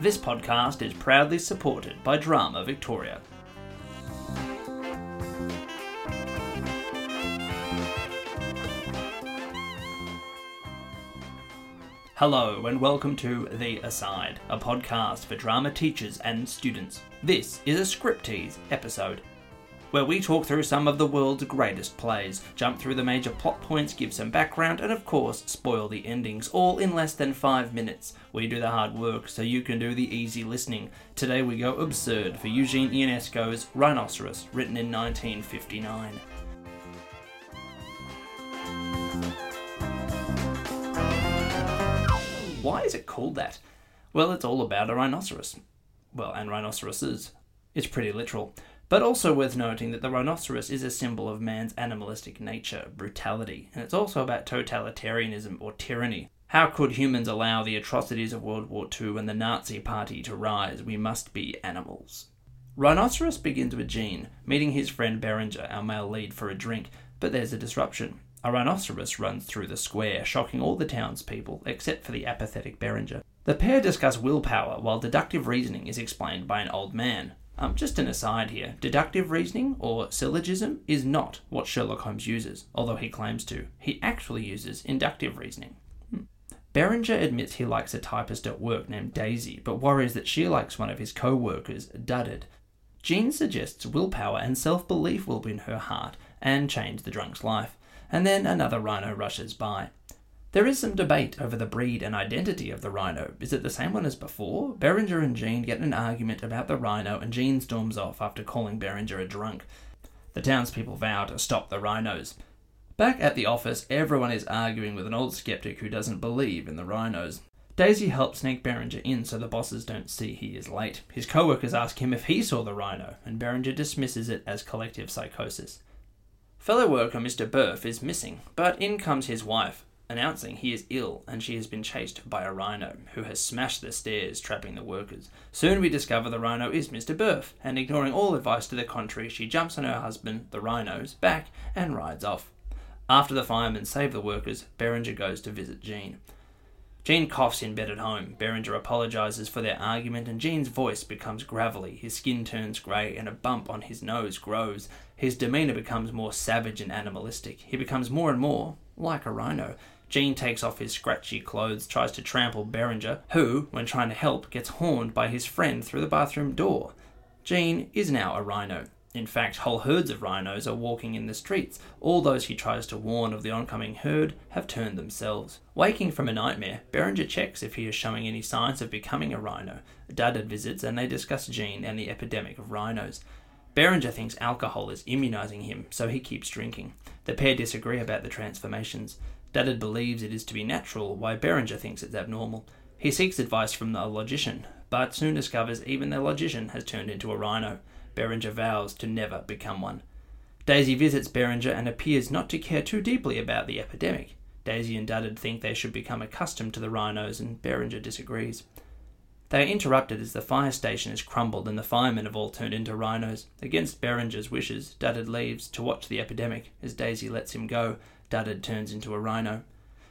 This podcast is proudly supported by Drama Victoria. Hello, and welcome to The Aside, a podcast for drama teachers and students. This is a script tease episode where we talk through some of the world's greatest plays, jump through the major plot points, give some background, and of course, spoil the endings, all in less than five minutes. We do the hard work so you can do the easy listening. Today we go absurd for Eugene Ionesco's Rhinoceros, written in 1959. Why is it called that? Well, it's all about a rhinoceros. Well, and rhinoceroses. It's pretty literal. But also worth noting that the rhinoceros is a symbol of man's animalistic nature, brutality, and it's also about totalitarianism or tyranny. How could humans allow the atrocities of World War II and the Nazi Party to rise? We must be animals. Rhinoceros begins with Jean, meeting his friend Berenger, our male lead, for a drink, but there's a disruption. A rhinoceros runs through the square, shocking all the townspeople, except for the apathetic Berenger. The pair discuss willpower, while deductive reasoning is explained by an old man. Um, just an aside here deductive reasoning, or syllogism, is not what Sherlock Holmes uses, although he claims to. He actually uses inductive reasoning. Hmm. Berenger admits he likes a typist at work named Daisy, but worries that she likes one of his co workers, Dudard. Jean suggests willpower and self belief will win her heart and change the drunk's life, and then another rhino rushes by. There is some debate over the breed and identity of the rhino. Is it the same one as before? Berenger and Jean get in an argument about the rhino, and Jean storms off after calling Berenger a drunk. The townspeople vow to stop the rhinos. Back at the office, everyone is arguing with an old skeptic who doesn't believe in the rhinos. Daisy helps sneak Berenger in so the bosses don't see he is late. His co workers ask him if he saw the rhino, and Berenger dismisses it as collective psychosis. Fellow worker Mr. Boeuf is missing, but in comes his wife, announcing he is ill and she has been chased by a rhino, who has smashed the stairs, trapping the workers. Soon we discover the rhino is Mr. Boeuf, and ignoring all advice to the contrary, she jumps on her husband, the rhino's, back and rides off. After the firemen save the workers, Berenger goes to visit Jean. Jean coughs in bed at home. Berenger apologizes for their argument, and Jean's voice becomes gravelly. His skin turns grey, and a bump on his nose grows. His demeanor becomes more savage and animalistic. He becomes more and more like a rhino. Jean takes off his scratchy clothes, tries to trample Berenger, who, when trying to help, gets horned by his friend through the bathroom door. Jean is now a rhino. In fact, whole herds of rhinos are walking in the streets. All those he tries to warn of the oncoming herd have turned themselves. Waking from a nightmare, Berenger checks if he is showing any signs of becoming a rhino. Dudard visits and they discuss Jean and the epidemic of rhinos. Berenger thinks alcohol is immunizing him, so he keeps drinking. The pair disagree about the transformations. Dudard believes it is to be natural, why Berenger thinks it's abnormal. He seeks advice from the logician, but soon discovers even the logician has turned into a rhino. Berenger vows to never become one. Daisy visits Berenger and appears not to care too deeply about the epidemic. Daisy and Dudard think they should become accustomed to the rhinos, and Berenger disagrees. They are interrupted as the fire station is crumbled and the firemen have all turned into rhinos. Against Berenger's wishes, Dudard leaves to watch the epidemic. As Daisy lets him go, Dudard turns into a rhino.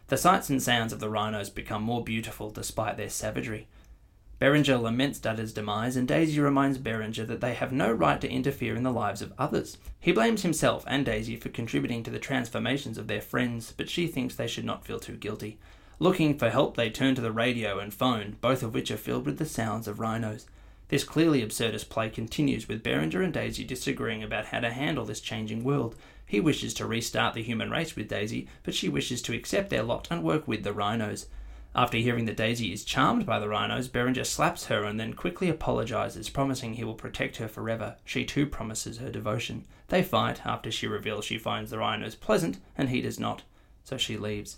The sights and sounds of the rhinos become more beautiful despite their savagery. Berenger laments Dudard's demise, and Daisy reminds Berenger that they have no right to interfere in the lives of others. He blames himself and Daisy for contributing to the transformations of their friends, but she thinks they should not feel too guilty. Looking for help, they turn to the radio and phone, both of which are filled with the sounds of rhinos. This clearly absurdist play continues with Berenger and Daisy disagreeing about how to handle this changing world. He wishes to restart the human race with Daisy, but she wishes to accept their lot and work with the rhinos. After hearing that Daisy is charmed by the rhinos, Berenger slaps her and then quickly apologizes, promising he will protect her forever. She too promises her devotion. They fight after she reveals she finds the rhinos pleasant and he does not, so she leaves.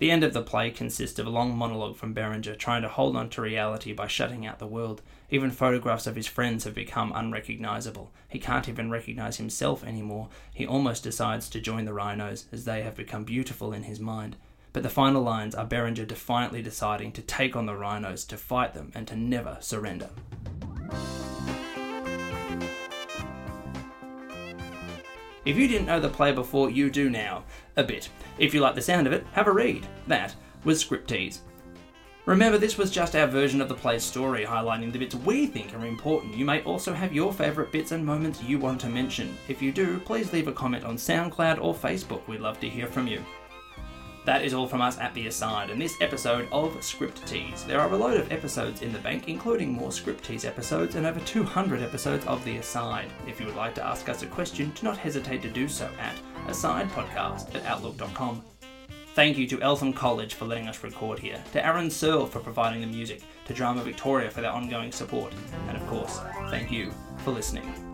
The end of the play consists of a long monologue from Berenger trying to hold on to reality by shutting out the world. Even photographs of his friends have become unrecognizable. He can't even recognize himself anymore. He almost decides to join the rhinos, as they have become beautiful in his mind. But the final lines are Berenger defiantly deciding to take on the rhinos, to fight them, and to never surrender. If you didn't know the play before, you do now. A bit. If you like the sound of it, have a read. That was Script Tease. Remember, this was just our version of the play's story, highlighting the bits we think are important. You may also have your favourite bits and moments you want to mention. If you do, please leave a comment on SoundCloud or Facebook. We'd love to hear from you. That is all from us at The Aside and this episode of Script Tease. There are a load of episodes in the bank, including more Script Tease episodes and over 200 episodes of The Aside. If you would like to ask us a question, do not hesitate to do so at asidepodcast at outlook.com. Thank you to Eltham College for letting us record here, to Aaron Searle for providing the music, to Drama Victoria for their ongoing support, and of course, thank you for listening.